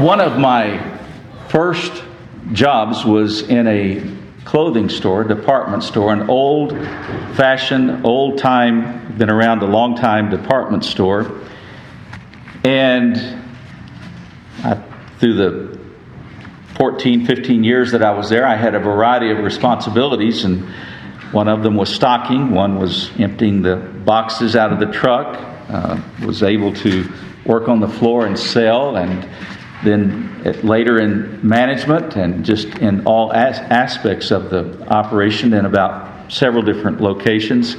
One of my first jobs was in a clothing store, department store, an old fashioned, old time, been around a long time department store. And I, through the 14, 15 years that I was there, I had a variety of responsibilities, and one of them was stocking, one was emptying the boxes out of the truck, uh, was able to work on the floor and sell, and then later in management and just in all as- aspects of the operation in about several different locations.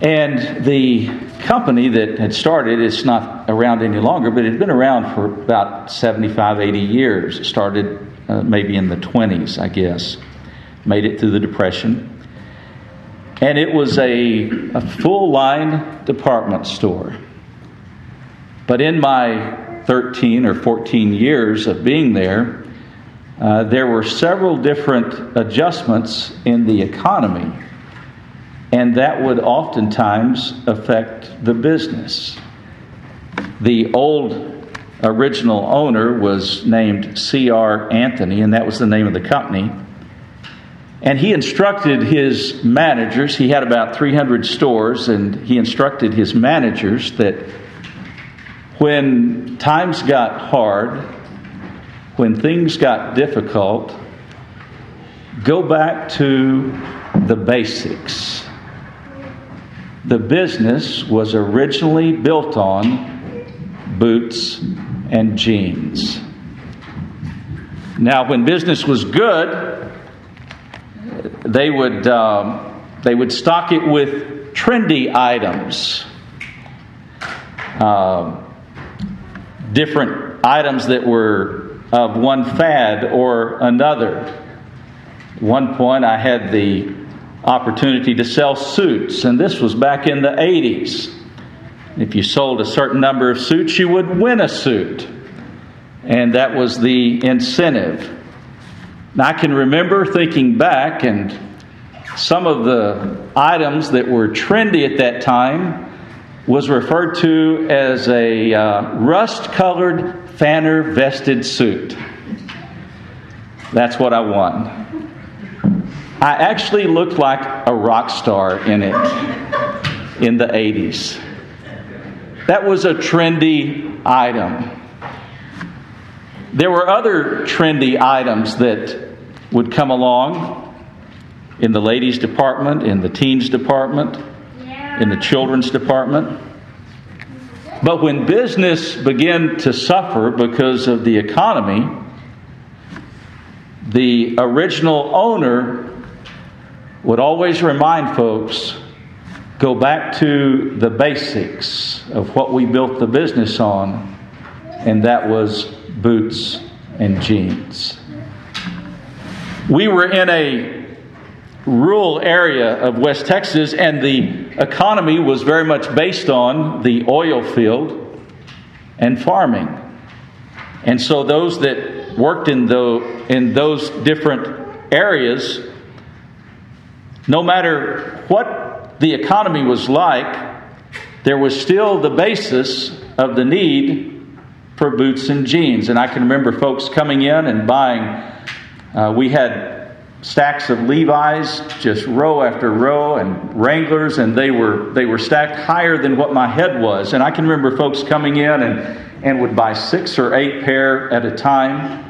And the company that had started, it's not around any longer, but it had been around for about 75, 80 years. It started uh, maybe in the 20s, I guess. Made it through the Depression. And it was a, a full line department store. But in my 13 or 14 years of being there, uh, there were several different adjustments in the economy, and that would oftentimes affect the business. The old original owner was named C.R. Anthony, and that was the name of the company. And he instructed his managers, he had about 300 stores, and he instructed his managers that when times got hard, when things got difficult, go back to the basics. The business was originally built on boots and jeans. Now, when business was good, they would, um, they would stock it with trendy items. Um, different items that were of one fad or another. One point, I had the opportunity to sell suits, and this was back in the 80s. If you sold a certain number of suits, you would win a suit, and that was the incentive. I can remember thinking back, and some of the items that were trendy at that time was referred to as a uh, rust colored fanner vested suit. That's what I won. I actually looked like a rock star in it in the 80s. That was a trendy item. There were other trendy items that would come along in the ladies' department, in the teens' department in the children's department. But when business began to suffer because of the economy, the original owner would always remind folks go back to the basics of what we built the business on, and that was boots and jeans. We were in a rural area of West Texas, and the economy was very much based on the oil field and farming. And so those that worked in, the, in those different areas, no matter what the economy was like, there was still the basis of the need for boots and jeans. And I can remember folks coming in and buying. Uh, we had stacks of Levi's, just row after row, and Wranglers, and they were they were stacked higher than what my head was. And I can remember folks coming in and and would buy six or eight pair at a time,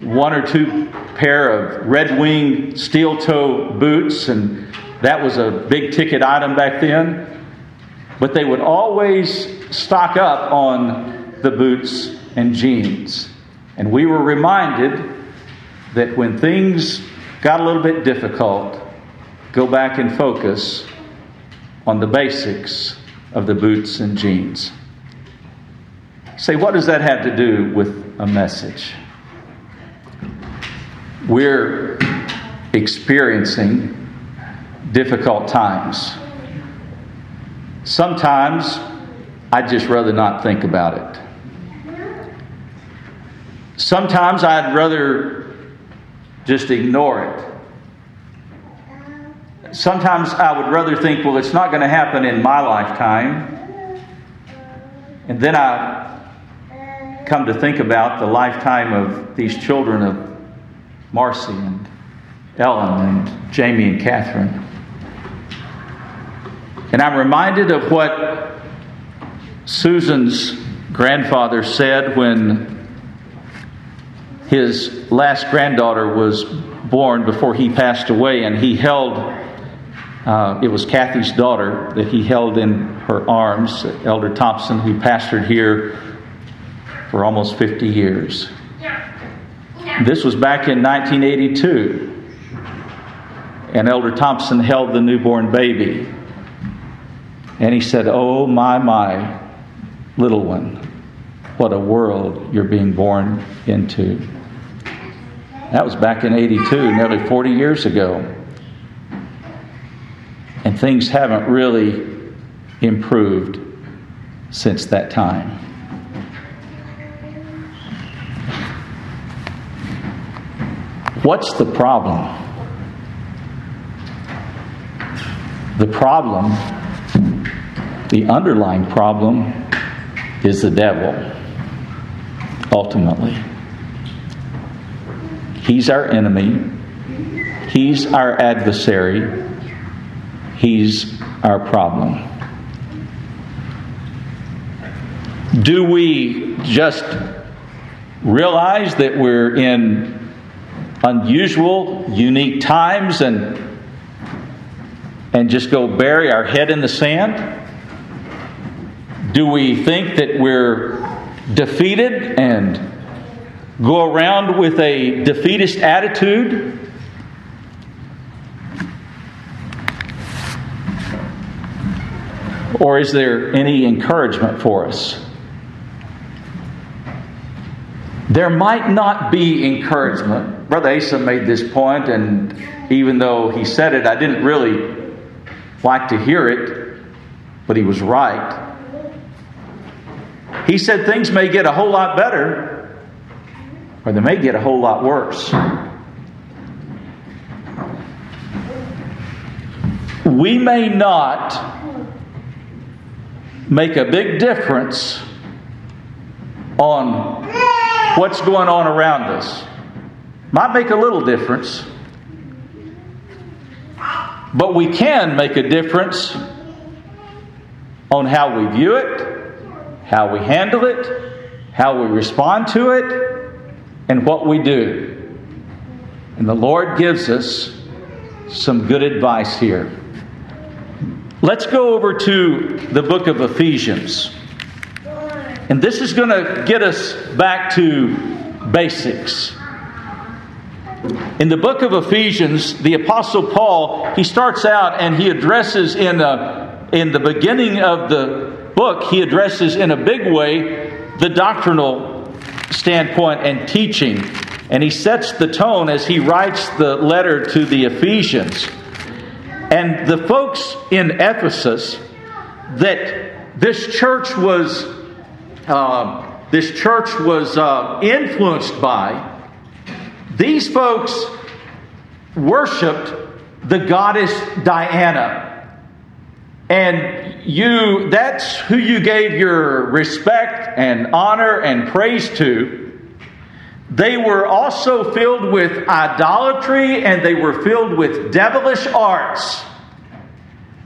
one or two pair of Red Wing steel toe boots, and that was a big ticket item back then. But they would always stock up on the boots and jeans. And we were reminded that when things got a little bit difficult, go back and focus on the basics of the boots and jeans. Say, what does that have to do with a message? We're experiencing difficult times. Sometimes I'd just rather not think about it. Sometimes I'd rather just ignore it. Sometimes I would rather think, well, it's not going to happen in my lifetime. And then I come to think about the lifetime of these children of Marcy and Ellen and Jamie and Catherine. And I'm reminded of what Susan's grandfather said when his last granddaughter was born before he passed away, and he held, uh, it was Kathy's daughter that he held in her arms, Elder Thompson, who pastored here for almost 50 years. This was back in 1982. And Elder Thompson held the newborn baby. And he said, Oh, my, my, little one, what a world you're being born into. That was back in 82, nearly 40 years ago. And things haven't really improved since that time. What's the problem? The problem, the underlying problem, is the devil, ultimately. He's our enemy, he's our adversary, he's our problem. Do we just realize that we're in unusual, unique times and and just go bury our head in the sand? Do we think that we're defeated and go around with a defeatist attitude? Or is there any encouragement for us? There might not be encouragement. Brother Asa made this point, and even though he said it, I didn't really like to hear it, but he was right. He said things may get a whole lot better, or they may get a whole lot worse. We may not make a big difference on what's going on around us. Might make a little difference, but we can make a difference on how we view it, how we handle it, how we respond to it, and what we do. And the Lord gives us some good advice here. Let's go over to the book of Ephesians. And this is going to get us back to basics. In the book of Ephesians, the Apostle Paul, he starts out and he addresses in, a, in the beginning of the book, he addresses in a big way the doctrinal standpoint and teaching. And he sets the tone as he writes the letter to the Ephesians. And the folks in Ephesus that this church was uh, this church was uh, influenced by, these folks worshipped the goddess Diana. And you, that's who you gave your respect and honor and praise to. They were also filled with idolatry and they were filled with devilish arts.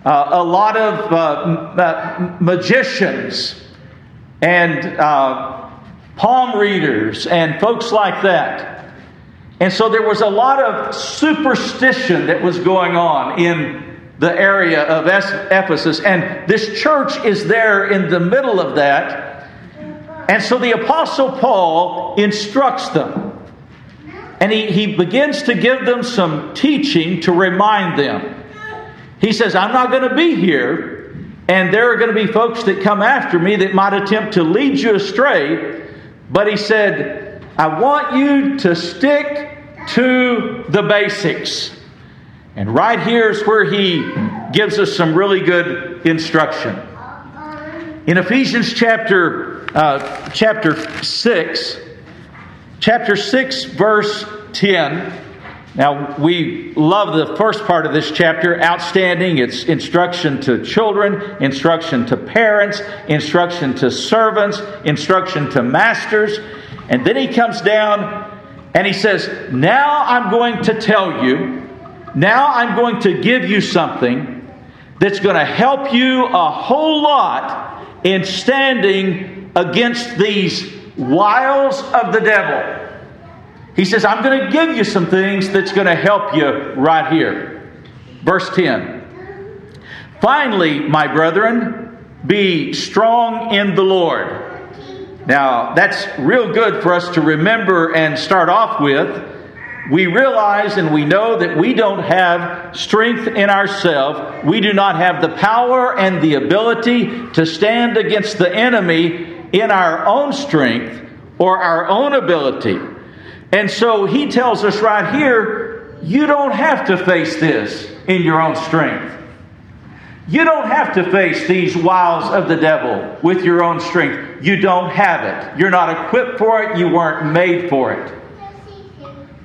Uh, a lot of uh, magicians and uh, palm readers and folks like that. And so there was a lot of superstition that was going on in the area of Ephesus. And this church is there in the middle of that. And so the Apostle Paul instructs them. And he, he begins to give them some teaching to remind them. He says, I'm not going to be here, and there are going to be folks that come after me that might attempt to lead you astray. But he said, I want you to stick to the basics. And right here is where he gives us some really good instruction. In Ephesians chapter, uh, chapter 6, chapter 6, verse 10, now, we love the first part of this chapter, outstanding. It's instruction to children, instruction to parents, instruction to servants, instruction to masters. And then he comes down and he says, Now I'm going to tell you, now I'm going to give you something that's going to help you a whole lot in standing against these wiles of the devil. He says, I'm going to give you some things that's going to help you right here. Verse 10 Finally, my brethren, be strong in the Lord. Now, that's real good for us to remember and start off with. We realize and we know that we don't have strength in ourselves. We do not have the power and the ability to stand against the enemy in our own strength or our own ability. And so he tells us right here you don't have to face this in your own strength. You don't have to face these wiles of the devil with your own strength. You don't have it. You're not equipped for it. You weren't made for it.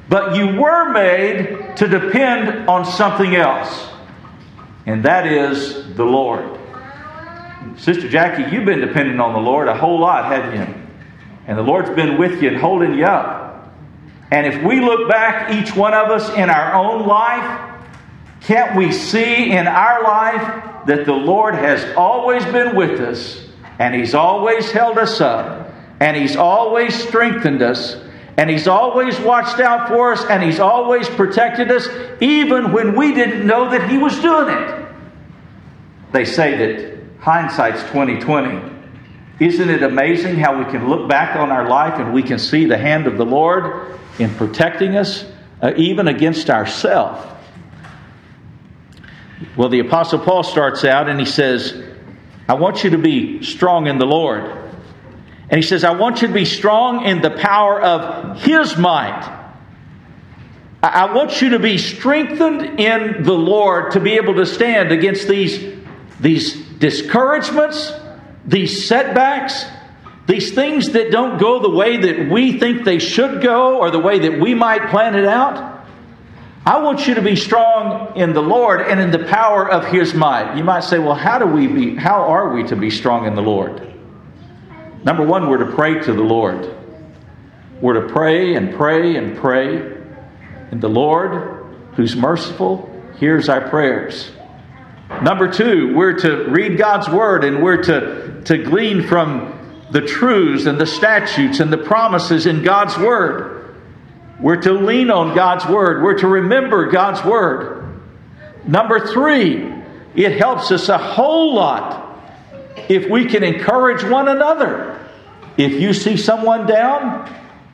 But you were made to depend on something else, and that is the Lord. Sister Jackie, you've been dependent on the Lord a whole lot, haven't you? And the Lord's been with you and holding you up. And if we look back, each one of us in our own life, can't we see in our life that the Lord has always been with us and He's always held us up and He's always strengthened us and He's always watched out for us and He's always protected us even when we didn't know that He was doing it? They say that hindsight's 2020. Isn't it amazing how we can look back on our life and we can see the hand of the Lord in protecting us, uh, even against ourselves? Well, the Apostle Paul starts out and he says, I want you to be strong in the Lord. And he says, I want you to be strong in the power of His might. I want you to be strengthened in the Lord to be able to stand against these, these discouragements these setbacks, these things that don't go the way that we think they should go or the way that we might plan it out, I want you to be strong in the Lord and in the power of His might. You might say, well, how do we be, how are we to be strong in the Lord? Number one, we're to pray to the Lord. We're to pray and pray and pray. And the Lord, who's merciful, hears our prayers. Number two, we're to read God's Word and we're to, to glean from the truths and the statutes and the promises in God's Word. We're to lean on God's Word. We're to remember God's Word. Number three, it helps us a whole lot if we can encourage one another. If you see someone down,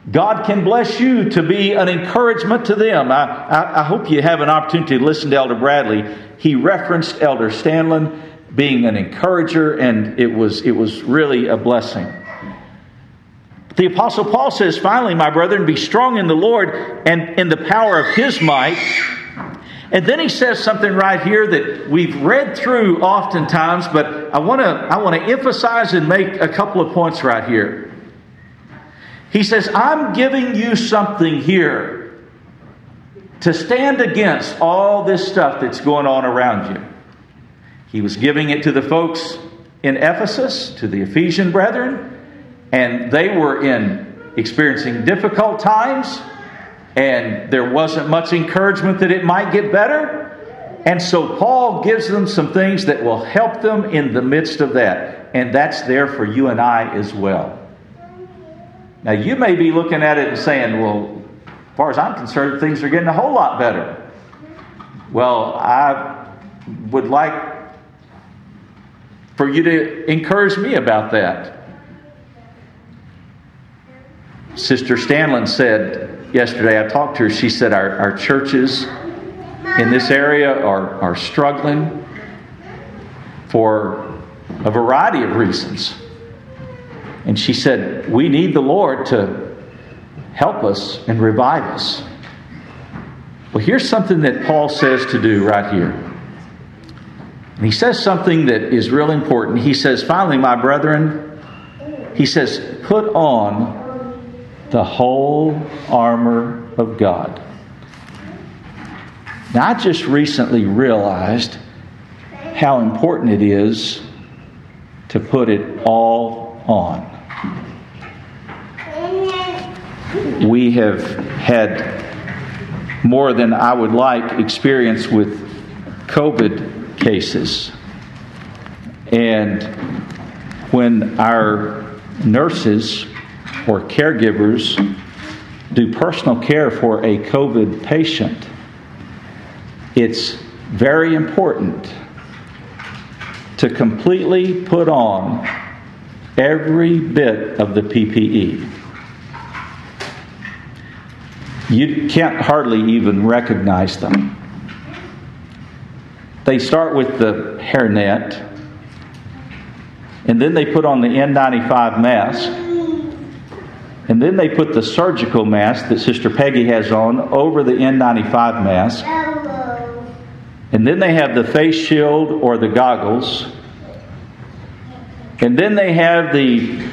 God can bless you to be an encouragement to them. I, I, I, hope you have an opportunity to listen to Elder Bradley. He referenced Elder Stanlin being an encourager, and it was, it was really a blessing. The Apostle Paul says, Finally, my brethren, be strong in the Lord and in the power of his might. And then he says something right here that we've read through oftentimes, but I want to I want to emphasize and make a couple of points right here. He says, I'm giving you something here to stand against all this stuff that's going on around you. He was giving it to the folks in Ephesus, to the Ephesian brethren, and they were in experiencing difficult times, and there wasn't much encouragement that it might get better. And so Paul gives them some things that will help them in the midst of that. And that's there for you and I as well. Now, you may be looking at it and saying, well, as far as I'm concerned, things are getting a whole lot better. Well, I would like for you to encourage me about that. Sister Stanlin said yesterday, I talked to her, she said, Our, our churches in this area are, are struggling for a variety of reasons. And she said, We need the Lord to help us and revive us. Well, here's something that Paul says to do right here. And he says something that is real important. He says, finally, my brethren, he says, put on the whole armor of God. Now, I just recently realized how important it is to put it all on. We have had more than I would like experience with COVID cases. And when our nurses or caregivers do personal care for a COVID patient, it's very important to completely put on every bit of the PPE. You can't hardly even recognize them. They start with the hairnet, and then they put on the N95 mask, and then they put the surgical mask that Sister Peggy has on over the N95 mask. And then they have the face shield or the goggles. And then they have the,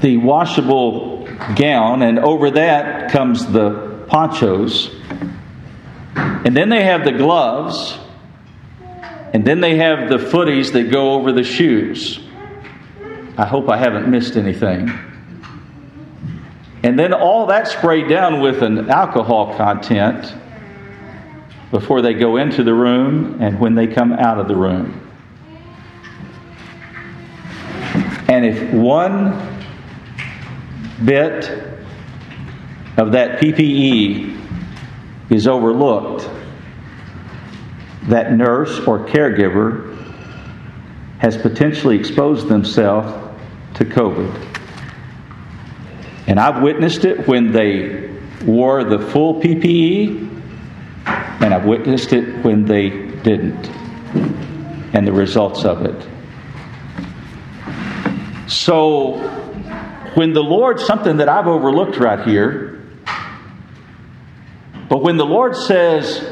the washable gown, and over that comes the ponchos. And then they have the gloves. And then they have the footies that go over the shoes. I hope I haven't missed anything. And then all that sprayed down with an alcohol content before they go into the room and when they come out of the room. And if one bit of that PPE is overlooked, that nurse or caregiver has potentially exposed themselves to COVID. And I've witnessed it when they wore the full PPE and I've witnessed it when they didn't, and the results of it. So, when the Lord, something that I've overlooked right here, but when the Lord says,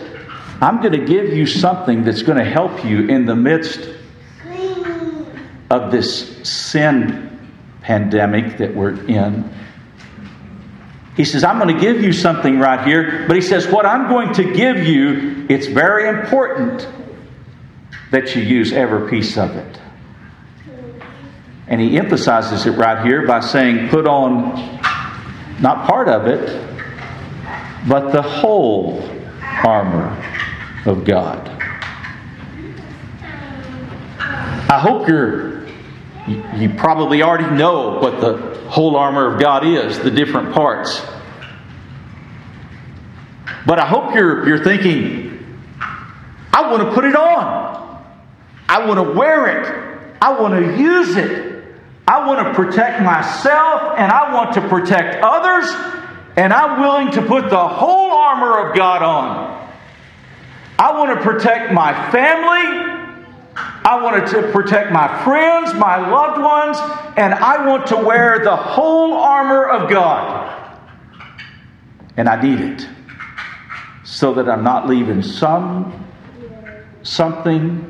I'm going to give you something that's going to help you in the midst of this sin pandemic that we're in, he says, I'm going to give you something right here, but he says, What I'm going to give you, it's very important that you use every piece of it. And he emphasizes it right here by saying, Put on not part of it, but the whole armor of God. I hope you're you probably already know what the whole armor of God is, the different parts. But I hope you're, you're thinking, I want to put it on. I want to wear it. I want to use it. I want to protect myself and I want to protect others. And I'm willing to put the whole armor of God on. I want to protect my family. I wanted to protect my friends, my loved ones, and I want to wear the whole armor of God. And I need it so that I'm not leaving some something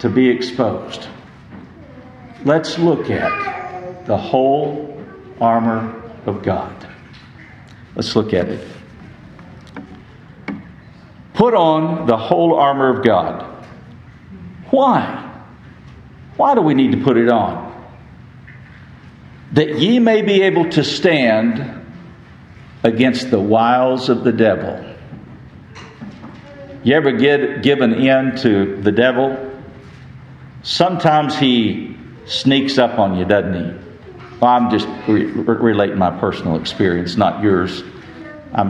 to be exposed. Let's look at the whole armor of God. Let's look at it. Put on the whole armor of God. Why? Why do we need to put it on? That ye may be able to stand against the wiles of the devil. You ever get given in to the devil? Sometimes he sneaks up on you, doesn't he? Well, I'm just re- relating my personal experience, not yours. I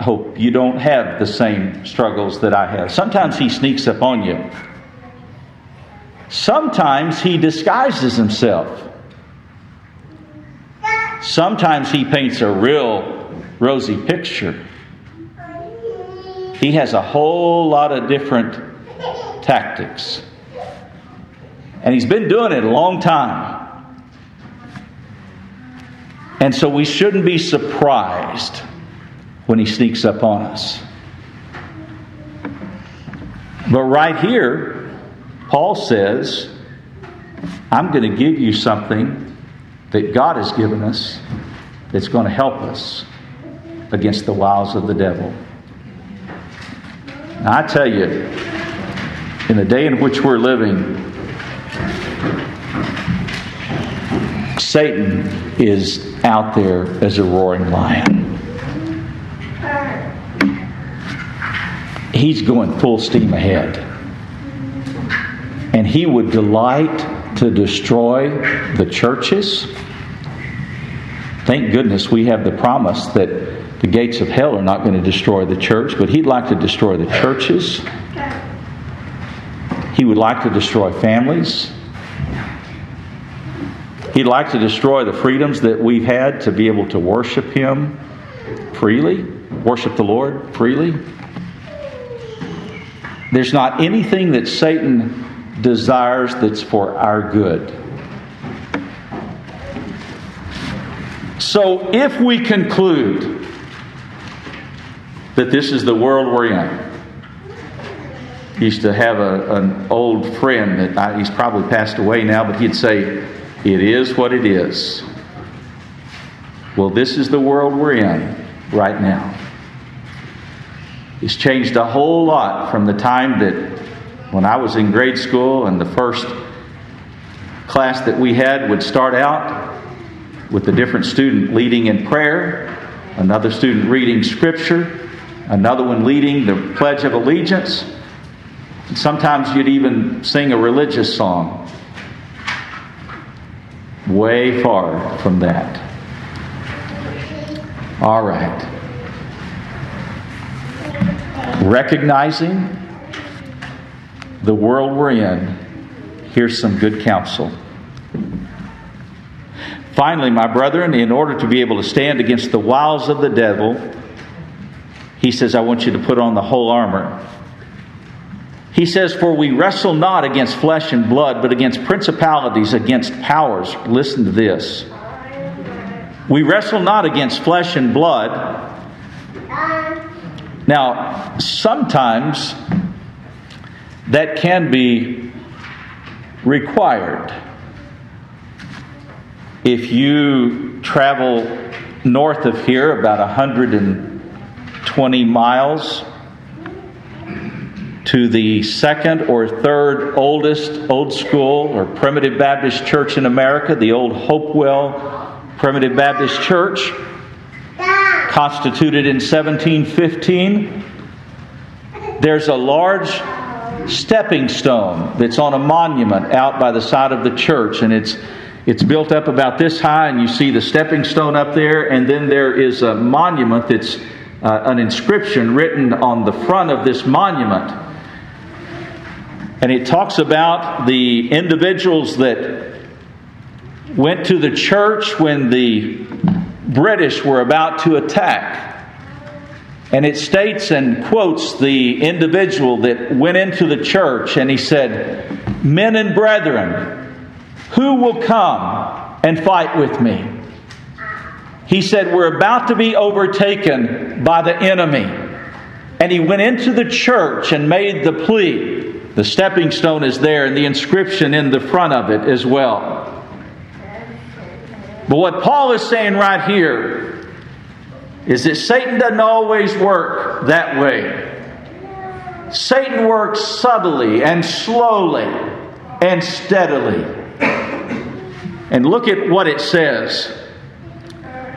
hope you don't have the same struggles that I have. Sometimes he sneaks up on you. Sometimes he disguises himself. Sometimes he paints a real rosy picture. He has a whole lot of different tactics. And he's been doing it a long time. And so we shouldn't be surprised when he sneaks up on us. But right here, Paul says, I'm going to give you something that God has given us that's going to help us against the wiles of the devil. I tell you, in the day in which we're living, Satan is out there as a roaring lion. He's going full steam ahead. And he would delight to destroy the churches. Thank goodness we have the promise that the gates of hell are not going to destroy the church, but he'd like to destroy the churches. He would like to destroy families. He'd like to destroy the freedoms that we've had to be able to worship Him freely, worship the Lord freely. There's not anything that Satan desires that's for our good. So if we conclude that this is the world we're in, used to have a, an old friend that I, he's probably passed away now, but he'd say, It is what it is. Well, this is the world we're in right now. It's changed a whole lot from the time that when I was in grade school and the first class that we had would start out with a different student leading in prayer, another student reading scripture, another one leading the Pledge of Allegiance. And sometimes you'd even sing a religious song. Way far from that. All right recognizing the world we're in, here's some good counsel. Finally, my brethren, in order to be able to stand against the wiles of the devil, he says, I want you to put on the whole armor. He says, For we wrestle not against flesh and blood, but against principalities, against powers. Listen to this. We wrestle not against flesh and blood now, sometimes that can be required. If you travel north of here about 120 miles to the second or third oldest old school or primitive Baptist church in America, the old Hopewell Primitive Baptist Church, constituted in 1715. There's a large stepping stone that's on a monument out by the side of the church, and it's it's built up about this high, and you see the stepping stone up there, and then there is a monument that's uh, an inscription written on the front of this monument. And it talks about the individuals that went to the church when the British were about to attack. And it states and quotes the individual that went into the church and he said, Men and brethren, who will come and fight with me? He said, We're about to be overtaken by the enemy. And he went into the church and made the plea. The stepping stone is there and the inscription in the front of it as well. But what Paul is saying right here is that Satan doesn't always work that way. Satan works subtly and slowly and steadily. And look at what it says.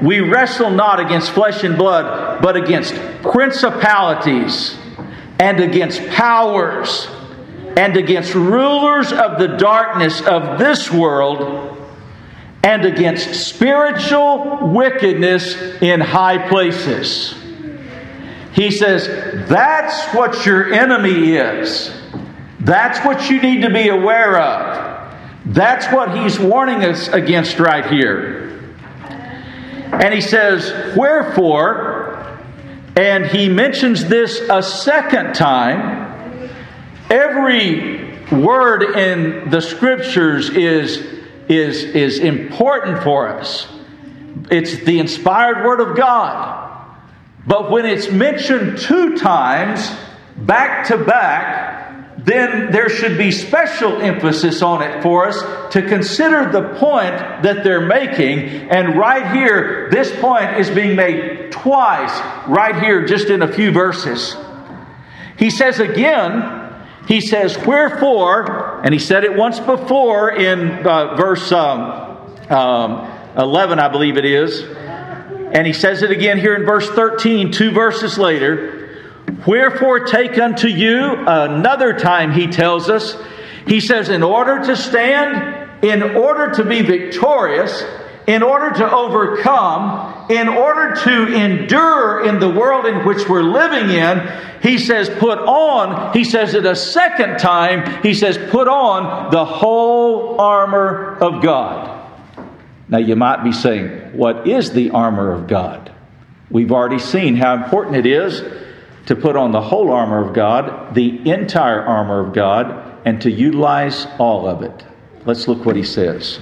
We wrestle not against flesh and blood, but against principalities and against powers and against rulers of the darkness of this world and against spiritual wickedness in high places. He says, that's what your enemy is. That's what you need to be aware of. That's what he's warning us against right here. And he says, Wherefore, and he mentions this a second time, every word in the scriptures is is, is important for us. It's the inspired Word of God. But when it's mentioned two times, back to back, then there should be special emphasis on it for us to consider the point that they're making. And right here, this point is being made twice, right here, just in a few verses. He says again, he says, Wherefore, and he said it once before in uh, verse um, um, 11, I believe it is, and he says it again here in verse 13, two verses later. Wherefore, take unto you another time, he tells us. He says, in order to stand, in order to be victorious, in order to overcome, in order to endure in the world in which we're living in, he says, put on, he says it a second time, he says, put on the whole armor of God. Now you might be saying, what is the armor of God? We've already seen how important it is to put on the whole armor of God, the entire armor of God, and to utilize all of it. Let's look what he says.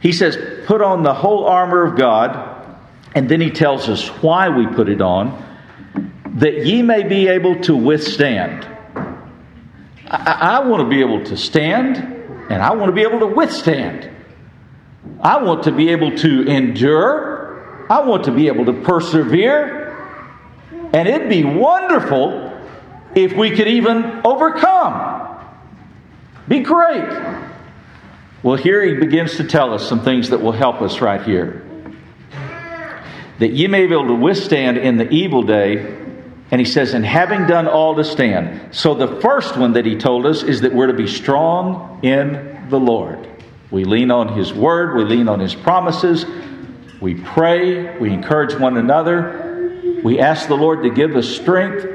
He says, Put on the whole armor of God, and then he tells us why we put it on, that ye may be able to withstand. I, I want to be able to stand, and I want to be able to withstand. I want to be able to endure. I want to be able to persevere. And it'd be wonderful if we could even overcome. Be great. Well, here he begins to tell us some things that will help us right here. That ye may be able to withstand in the evil day. And he says, and having done all to stand. So the first one that he told us is that we're to be strong in the Lord. We lean on his word, we lean on his promises, we pray, we encourage one another, we ask the Lord to give us strength.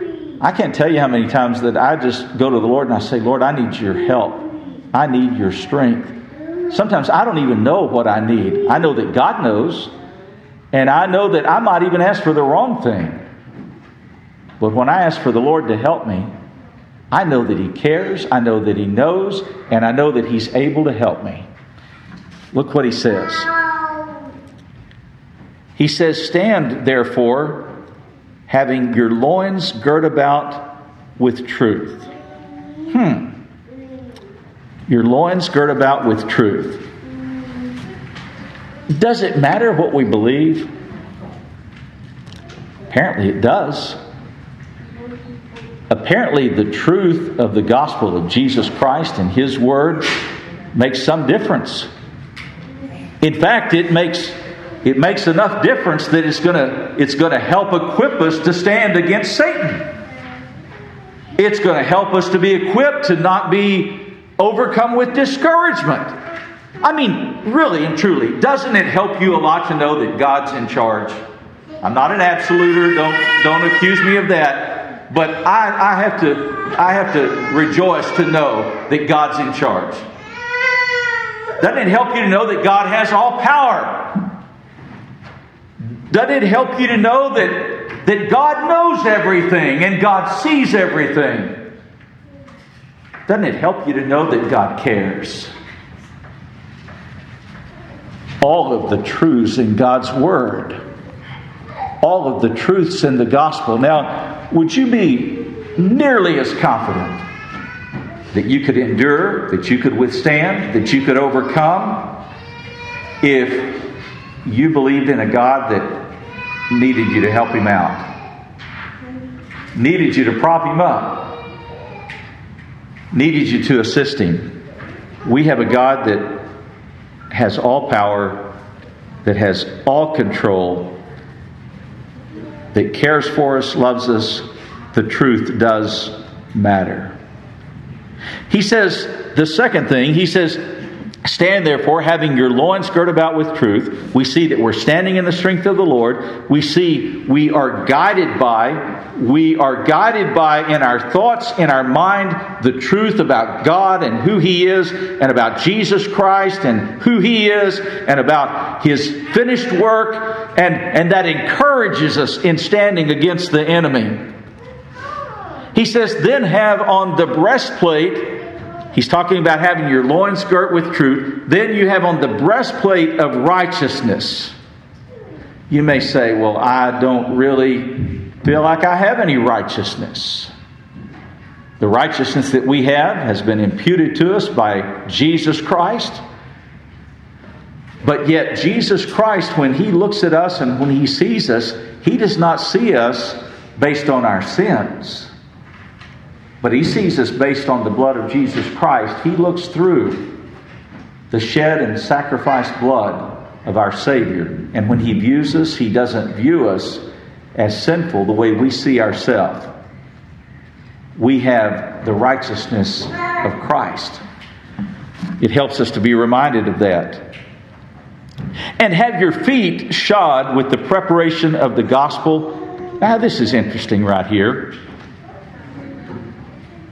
I can't tell you how many times that I just go to the Lord and I say, Lord, I need your help. I need your strength. Sometimes I don't even know what I need. I know that God knows, and I know that I might even ask for the wrong thing. But when I ask for the Lord to help me, I know that He cares, I know that He knows, and I know that He's able to help me. Look what He says. He says, Stand therefore, having your loins girt about with truth. Hmm your loins girt about with truth. Does it matter what we believe? Apparently, it does. Apparently, the truth of the gospel of Jesus Christ and His Word makes some difference. In fact, it makes it makes enough difference that it's gonna it's gonna help equip us to stand against Satan. It's going to help us to be equipped to not be overcome with discouragement. I mean, really and truly, doesn't it help you a lot to know that God's in charge? I'm not an absoluter, don't, don't accuse me of that. But I, I, have to, I have to rejoice to know that God's in charge. Doesn't it help you to know that God has all power? Doesn't it help you to know that, that God knows everything and God sees everything? Doesn't it help you to know that God cares? All of the truths in God's Word, all of the truths in the gospel. Now, would you be nearly as confident that you could endure, that you could withstand, that you could overcome if you believed in a God that needed you to help him out, needed you to prop him up? needed you to assist him. We have a God that has all power, that has all control, that cares for us, loves us. The truth does matter. He says, the second thing, he says, Stand therefore, having your loins girt about with truth. We see that we're standing in the strength of the Lord. We see we are guided by, we are guided by in our thoughts, in our mind, the truth about God and who He is, and about Jesus Christ and who He is, and about His finished work, and, and that encourages us in standing against the enemy. He says, Then have on the breastplate He's talking about having your loins girt with truth. Then you have on the breastplate of righteousness. You may say, Well, I don't really feel like I have any righteousness. The righteousness that we have has been imputed to us by Jesus Christ. But yet, Jesus Christ, when He looks at us and when He sees us, He does not see us based on our sins. But He sees us based on the blood of Jesus Christ. He looks through the shed and sacrificed blood of our Savior. And when He views us, He doesn't view us as sinful the way we see ourselves we have the righteousness of Christ. It helps us to be reminded of that. And have your feet shod with the preparation of the gospel. Now, this is interesting right here.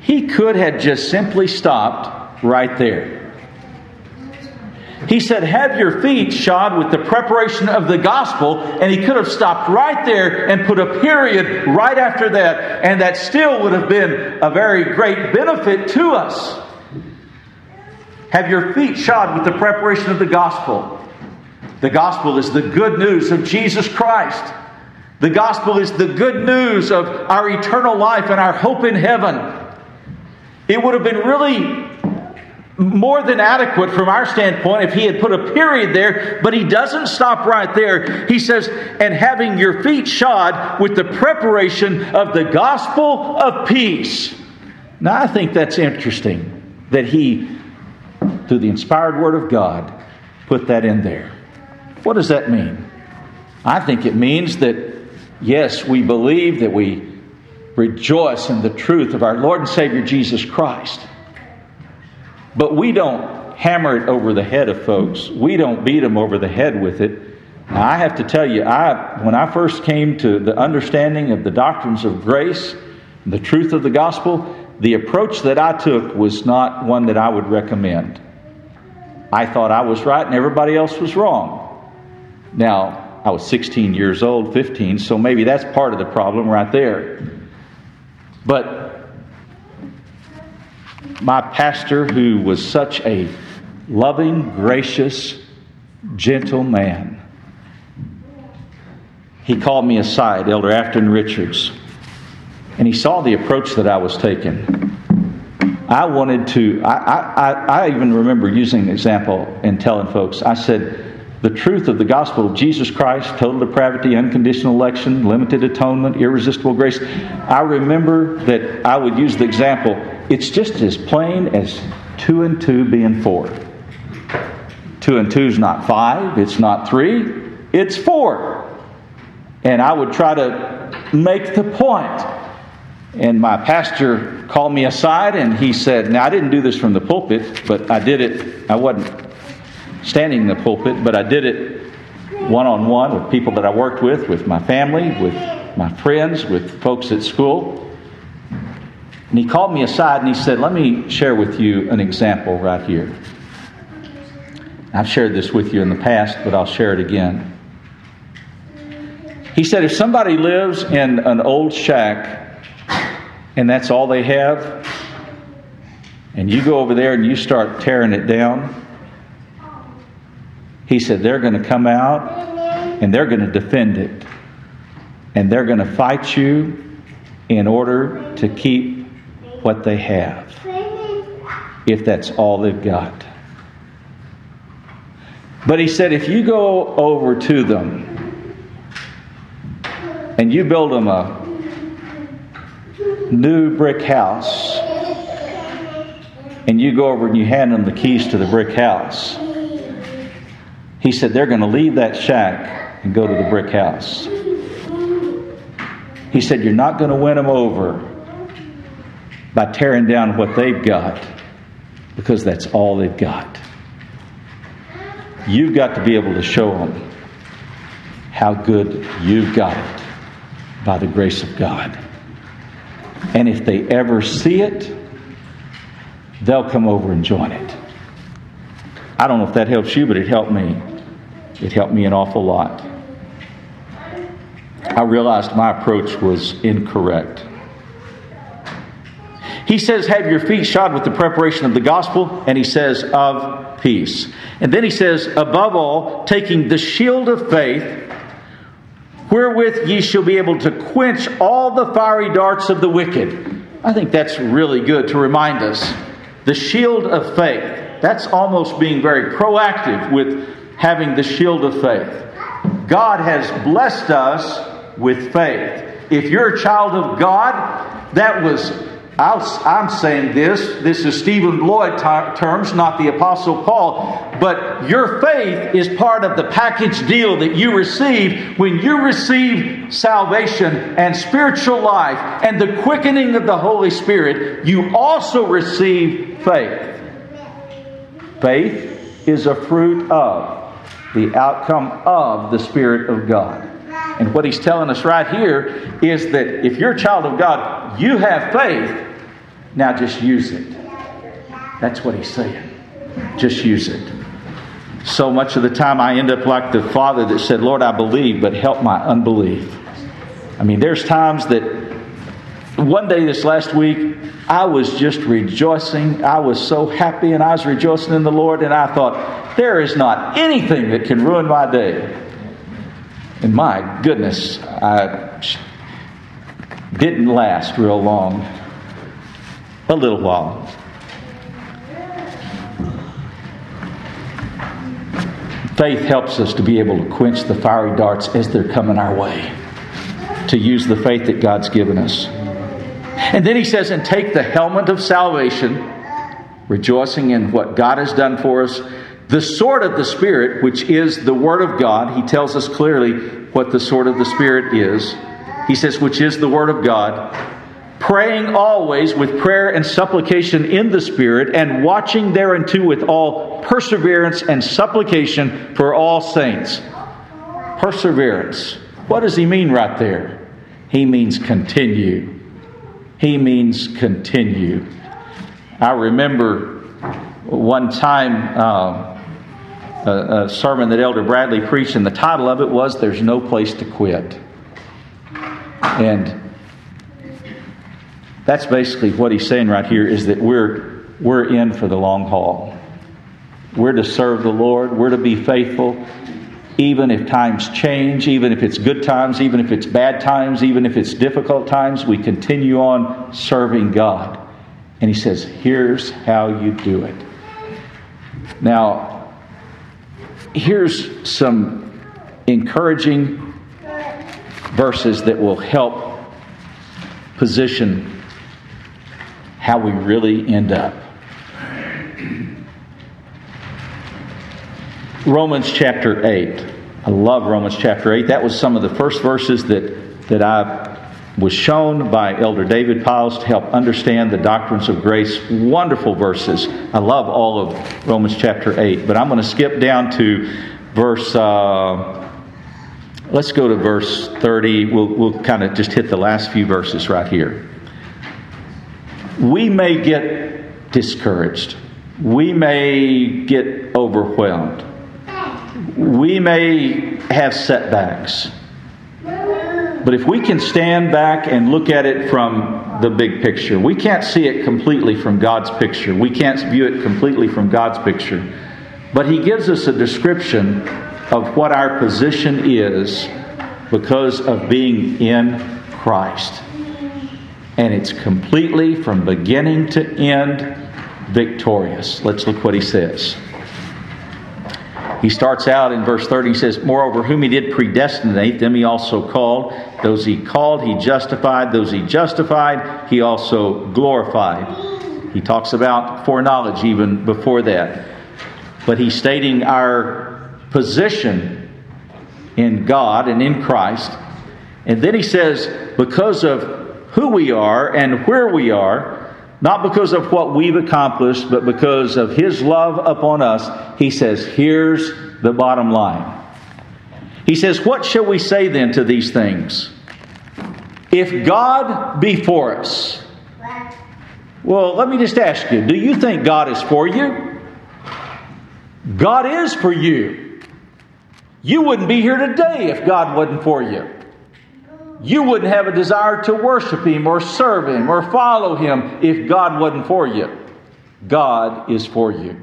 He could have just simply stopped right there. He said, Have your feet shod with the preparation of the gospel. And he could have stopped right there and put a period right after that. And that still would have been a very great benefit to us. Have your feet shod with the preparation of the gospel. The gospel is the good news of Jesus Christ. The gospel is the good news of our eternal life and our hope in heaven. It would have been really more than adequate from our standpoint if he had put a period there, but he doesn't stop right there. He says, and having your feet shod with the preparation of the gospel of peace. Now, I think that's interesting that he, through the inspired word of God, put that in there. What does that mean? I think it means that, yes, we believe that we rejoice in the truth of our Lord and Savior Jesus Christ. But we don't hammer it over the head of folks. We don't beat them over the head with it. Now, I have to tell you, I, when I first came to the understanding of the doctrines of grace, the truth of the gospel, the approach that I took was not one that I would recommend. I thought I was right and everybody else was wrong. Now, I was 16 years old, 15, so maybe that's part of the problem right there. But my pastor, who was such a loving, gracious, gentle man, he called me aside, Elder Afton Richards, and he saw the approach that I was taking. I wanted to, I, I, I even remember using an example and telling folks, I said, the truth of the gospel of Jesus Christ, total depravity, unconditional election, limited atonement, irresistible grace. I remember that I would use the example it's just as plain as two and two being four. Two and two is not five, it's not three, it's four. And I would try to make the point. And my pastor called me aside and he said, Now, I didn't do this from the pulpit, but I did it. I wasn't standing in the pulpit, but I did it one on one with people that I worked with, with my family, with my friends, with folks at school. And he called me aside and he said, Let me share with you an example right here. I've shared this with you in the past, but I'll share it again. He said, If somebody lives in an old shack and that's all they have, and you go over there and you start tearing it down, he said, they're going to come out and they're going to defend it. And they're going to fight you in order to keep what they have, if that's all they've got. But he said, if you go over to them and you build them a new brick house, and you go over and you hand them the keys to the brick house, he said they're going to leave that shack and go to the brick house. He said, You're not going to win them over by tearing down what they've got because that's all they've got. You've got to be able to show them how good you've got it by the grace of God. And if they ever see it, they'll come over and join it. I don't know if that helps you, but it helped me. It helped me an awful lot. I realized my approach was incorrect. He says, Have your feet shod with the preparation of the gospel, and he says, Of peace. And then he says, Above all, taking the shield of faith, wherewith ye shall be able to quench all the fiery darts of the wicked. I think that's really good to remind us. The shield of faith. That's almost being very proactive with having the shield of faith. God has blessed us with faith. If you're a child of God, that was I'm saying this, this is Stephen Lloyd terms, not the Apostle Paul, but your faith is part of the package deal that you receive when you receive salvation and spiritual life and the quickening of the Holy Spirit. You also receive faith. Faith is a fruit of the outcome of the Spirit of God. And what he's telling us right here is that if you're a child of God, you have faith now just use it. That's what he's saying. Just use it. So much of the time I end up like the father that said, Lord, I believe, but help my unbelief. I mean, there's times that one day this last week, I was just rejoicing. I was so happy and I was rejoicing in the Lord, and I thought, there is not anything that can ruin my day. And my goodness, I didn't last real long a little while. Faith helps us to be able to quench the fiery darts as they're coming our way, to use the faith that God's given us. And then he says, and take the helmet of salvation, rejoicing in what God has done for us, the sword of the Spirit, which is the Word of God. He tells us clearly what the sword of the Spirit is. He says, which is the Word of God praying always with prayer and supplication in the Spirit, and watching thereunto with all perseverance and supplication for all saints. Perseverance. What does he mean right there? He means continue. He means continue. I remember one time uh, a, a sermon that Elder Bradley preached, and the title of it was There's No Place to Quit. And that's basically what he's saying right here is that we're, we're in for the long haul. We're to serve the Lord, we're to be faithful, even if times change, even if it's good times, even if it's bad times, even if it's difficult times, we continue on serving God. And he says, here's how you do it. Now, here's some encouraging verses that will help position how we really end up. Romans chapter 8. I love Romans chapter 8. That was some of the first verses that, that I was shown by Elder David Piles to help understand the doctrines of grace. Wonderful verses. I love all of Romans chapter 8. But I'm going to skip down to verse. Uh, let's go to verse 30. We'll, we'll kind of just hit the last few verses right here we may get discouraged. We may get overwhelmed. We may have setbacks. But if we can stand back and look at it from the big picture, we can't see it completely from God's picture. We can't view it completely from God's picture. But He gives us a description of what our position is because of being in Christ and it's completely from beginning to end victorious. Let's look what he says. He starts out in verse 30. He says, Moreover, whom he did predestinate, them he also called. Those he called, he justified. Those he justified, he also glorified. He talks about foreknowledge even before that. But he's stating our position in God and in Christ. And then he says, Because of who we are and where we are, not because of what we've accomplished, but because of His love upon us, He says, here's the bottom line. He says, What shall we say then to these things? If God be for us, well, let me just ask you do you think God is for you? God is for you. You wouldn't be here today if God wasn't for you you wouldn't have a desire to worship Him or serve Him or follow Him if God wasn't for you. God is for you.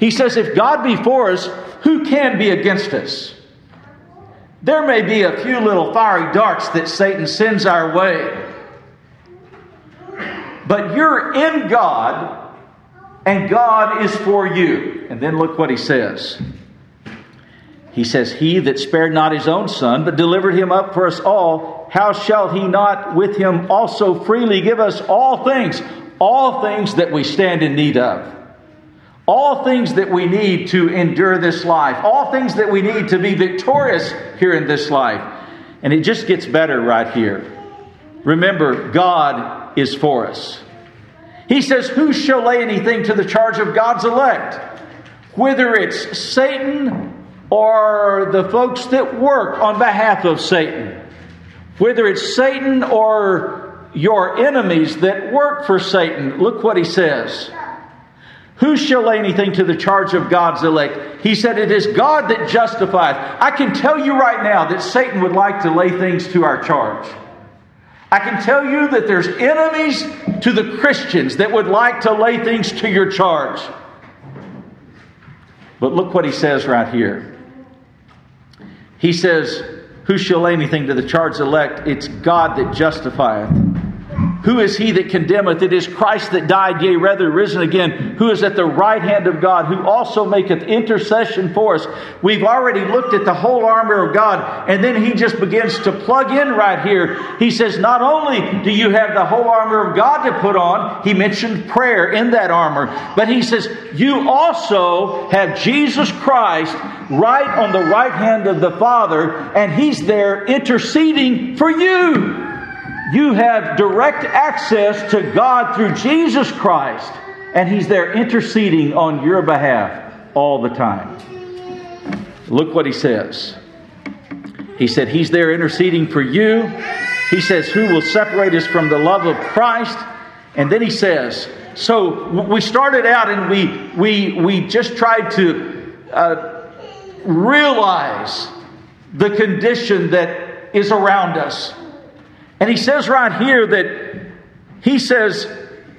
He says, if God be for us, who can be against us? There may be a few little fiery darts that Satan sends our way. But you're in God, and God is for you. And then look what he says. He says, He that spared not his own son, but delivered him up for us all, how shall he not with him also freely give us all things? All things that we stand in need of. All things that we need to endure this life. All things that we need to be victorious here in this life. And it just gets better right here. Remember, God is for us. He says, Who shall lay anything to the charge of God's elect? Whether it's Satan or the folks that work on behalf of Satan, whether it's Satan or your enemies that work for Satan, look what he says. Who shall lay anything to the charge of God's elect? He said, It is God that justifies. I can tell you right now that Satan would like to lay things to our charge. I can tell you that there's enemies to the Christians that would like to lay things to your charge. But look what he says right here. He says, Who shall lay anything to the charge elect? It's God that justifieth. Who is he that condemneth? It is Christ that died, yea, rather risen again, who is at the right hand of God, who also maketh intercession for us. We've already looked at the whole armor of God, and then he just begins to plug in right here. He says, Not only do you have the whole armor of God to put on, he mentioned prayer in that armor, but he says, You also have Jesus Christ right on the right hand of the Father, and he's there interceding for you. You have direct access to God through Jesus Christ, and He's there interceding on your behalf all the time. Look what He says. He said, He's there interceding for you. He says, Who will separate us from the love of Christ? And then He says, So we started out and we, we, we just tried to uh, realize the condition that is around us. And he says right here that he says,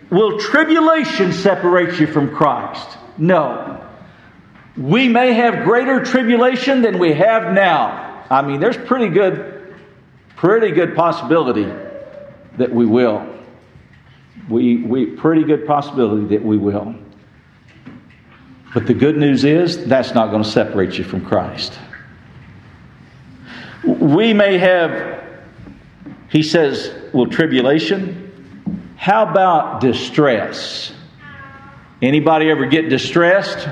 Will tribulation separate you from Christ? No. We may have greater tribulation than we have now. I mean, there's pretty good, pretty good possibility that we will. We, we pretty good possibility that we will. But the good news is that's not going to separate you from Christ. We may have he says, Well, tribulation. How about distress? Anybody ever get distressed?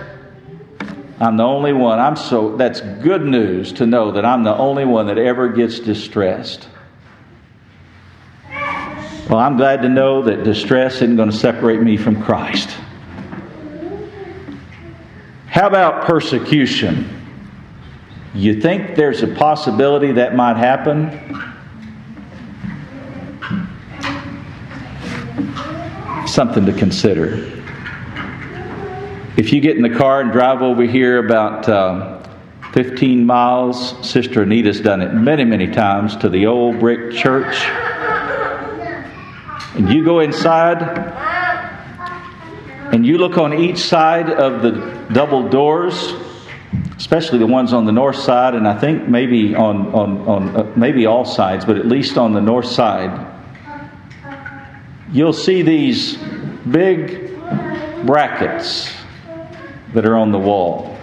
I'm the only one. I'm so that's good news to know that I'm the only one that ever gets distressed. Well, I'm glad to know that distress isn't going to separate me from Christ. How about persecution? You think there's a possibility that might happen? Something to consider. If you get in the car and drive over here about uh, 15 miles, Sister Anita's done it many, many times to the old brick church. And you go inside and you look on each side of the double doors, especially the ones on the north side, and I think maybe on, on, on uh, maybe all sides, but at least on the north side you'll see these big brackets that are on the wall.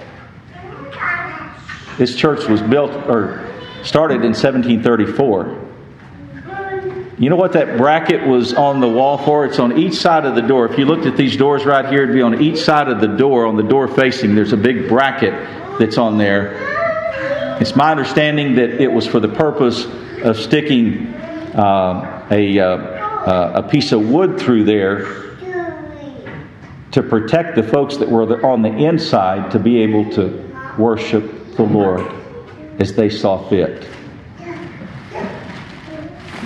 This church was built or started in 1734. You know what that bracket was on the wall for? It's on each side of the door. If you looked at these doors right here, it'd be on each side of the door, on the door facing. There's a big bracket that's on there. It's my understanding that it was for the purpose of sticking uh, a uh, uh, a piece of wood through there to protect the folks that were on the inside to be able to worship the Lord as they saw fit.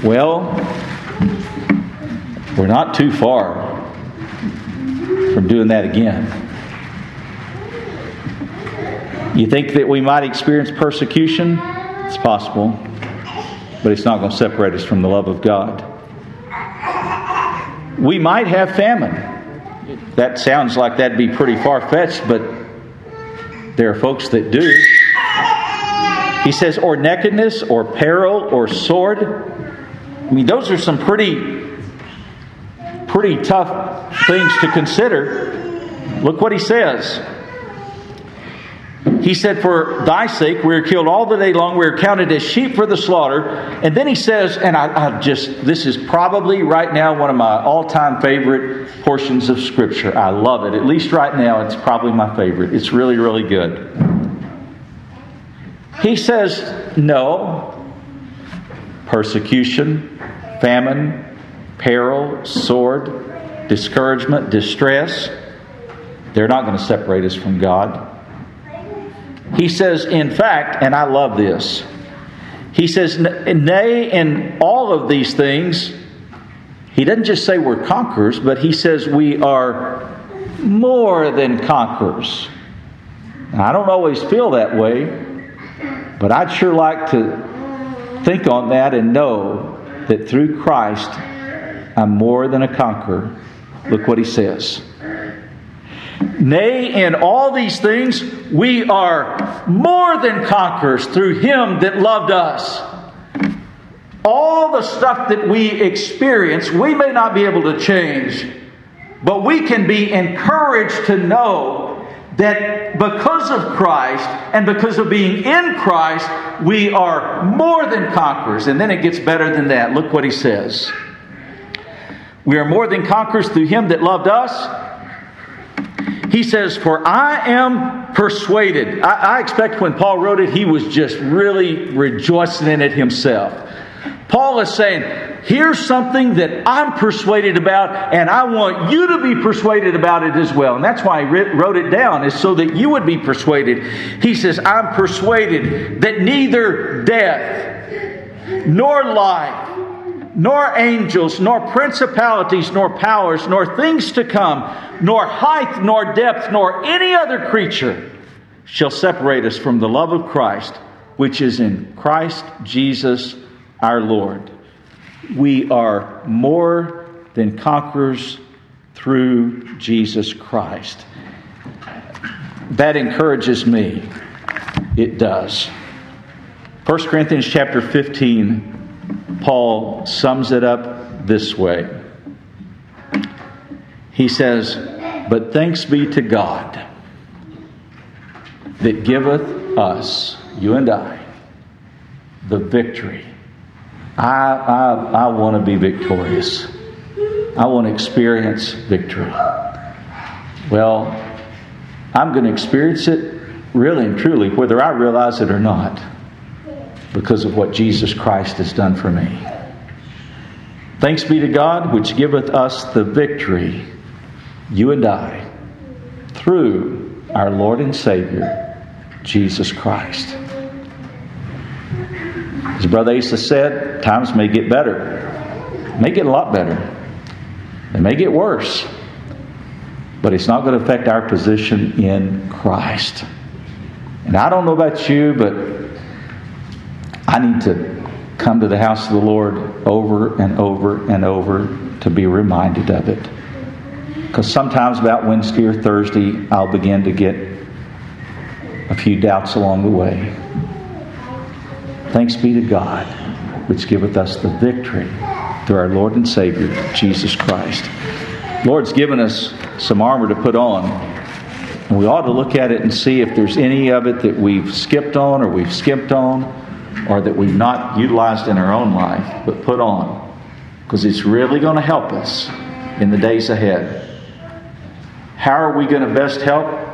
Well, we're not too far from doing that again. You think that we might experience persecution? It's possible, but it's not going to separate us from the love of God. We might have famine. That sounds like that'd be pretty far fetched, but there are folks that do. He says, or nakedness, or peril, or sword. I mean, those are some pretty pretty tough things to consider. Look what he says. He said, For thy sake we are killed all the day long, we are counted as sheep for the slaughter. And then he says, and I, I just, this is probably right now one of my all time favorite portions of Scripture. I love it. At least right now, it's probably my favorite. It's really, really good. He says, No. Persecution, famine, peril, sword, discouragement, distress, they're not going to separate us from God. He says, in fact, and I love this, he says, nay, in all of these things, he doesn't just say we're conquerors, but he says we are more than conquerors. Now, I don't always feel that way, but I'd sure like to think on that and know that through Christ I'm more than a conqueror. Look what he says. Nay, in all these things, we are more than conquerors through Him that loved us. All the stuff that we experience, we may not be able to change, but we can be encouraged to know that because of Christ and because of being in Christ, we are more than conquerors. And then it gets better than that. Look what He says. We are more than conquerors through Him that loved us. He says, For I am persuaded. I, I, expect when Paul wrote it, he was just really rejoicing in it himself. Paul is saying, Here's something that I'm persuaded about, and I want you to be persuaded about it as well. And that's why he wrote it down, is so that you would be persuaded. He says, I'm persuaded that neither death nor life nor angels, nor principalities, nor powers, nor things to come, nor height, nor depth, nor any other creature shall separate us from the love of Christ, which is in Christ Jesus our Lord. We are more than conquerors through Jesus Christ. That encourages me. It does. 1 Corinthians chapter 15 Paul sums it up this way. He says, But thanks be to God that giveth us, you and I, the victory. I, I, I want to be victorious. I want to experience victory. Well, I'm going to experience it really and truly, whether I realize it or not because of what Jesus Christ has done for me. Thanks be to God, which giveth us the victory, you and I, through our Lord and Savior, Jesus Christ. As Brother Asa said, times may get better, may get a lot better, they may get worse, but it's not going to affect our position in Christ. And I don't know about you, but I need to come to the house of the Lord over and over and over to be reminded of it. Because sometimes about Wednesday or Thursday, I'll begin to get a few doubts along the way. Thanks be to God, which giveth us the victory through our Lord and Savior, Jesus Christ. Lord's given us some armor to put on. And we ought to look at it and see if there's any of it that we've skipped on or we've skipped on or that we've not utilized in our own life, but put on. Because it's really going to help us in the days ahead. How are we going to best help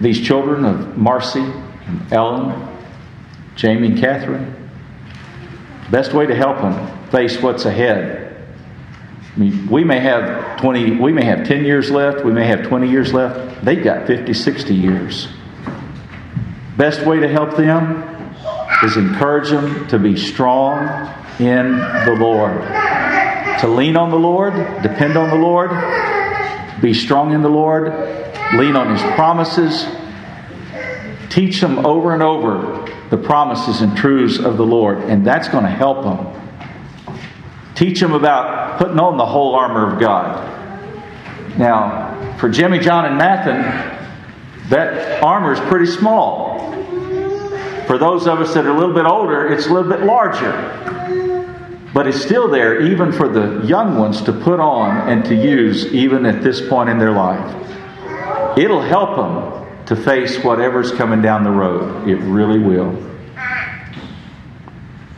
these children of Marcy, and Ellen, Jamie, and Catherine? Best way to help them face what's ahead. I mean, we may have 20, we may have 10 years left, we may have 20 years left. They've got 50, 60 years. Best way to help them is encourage them to be strong in the Lord. To lean on the Lord, depend on the Lord, be strong in the Lord, lean on His promises. Teach them over and over the promises and truths of the Lord, and that's going to help them. Teach them about putting on the whole armor of God. Now, for Jimmy, John, and Nathan, that armor is pretty small. For those of us that are a little bit older, it's a little bit larger. But it's still there even for the young ones to put on and to use even at this point in their life. It'll help them to face whatever's coming down the road. It really will.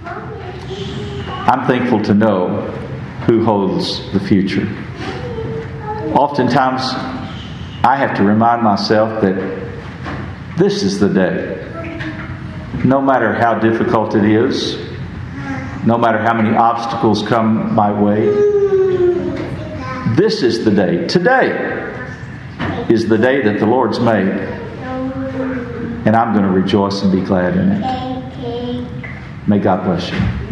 I'm thankful to know who holds the future. Oftentimes, I have to remind myself that this is the day. No matter how difficult it is, no matter how many obstacles come my way, this is the day. Today is the day that the Lord's made. And I'm going to rejoice and be glad in it. May God bless you.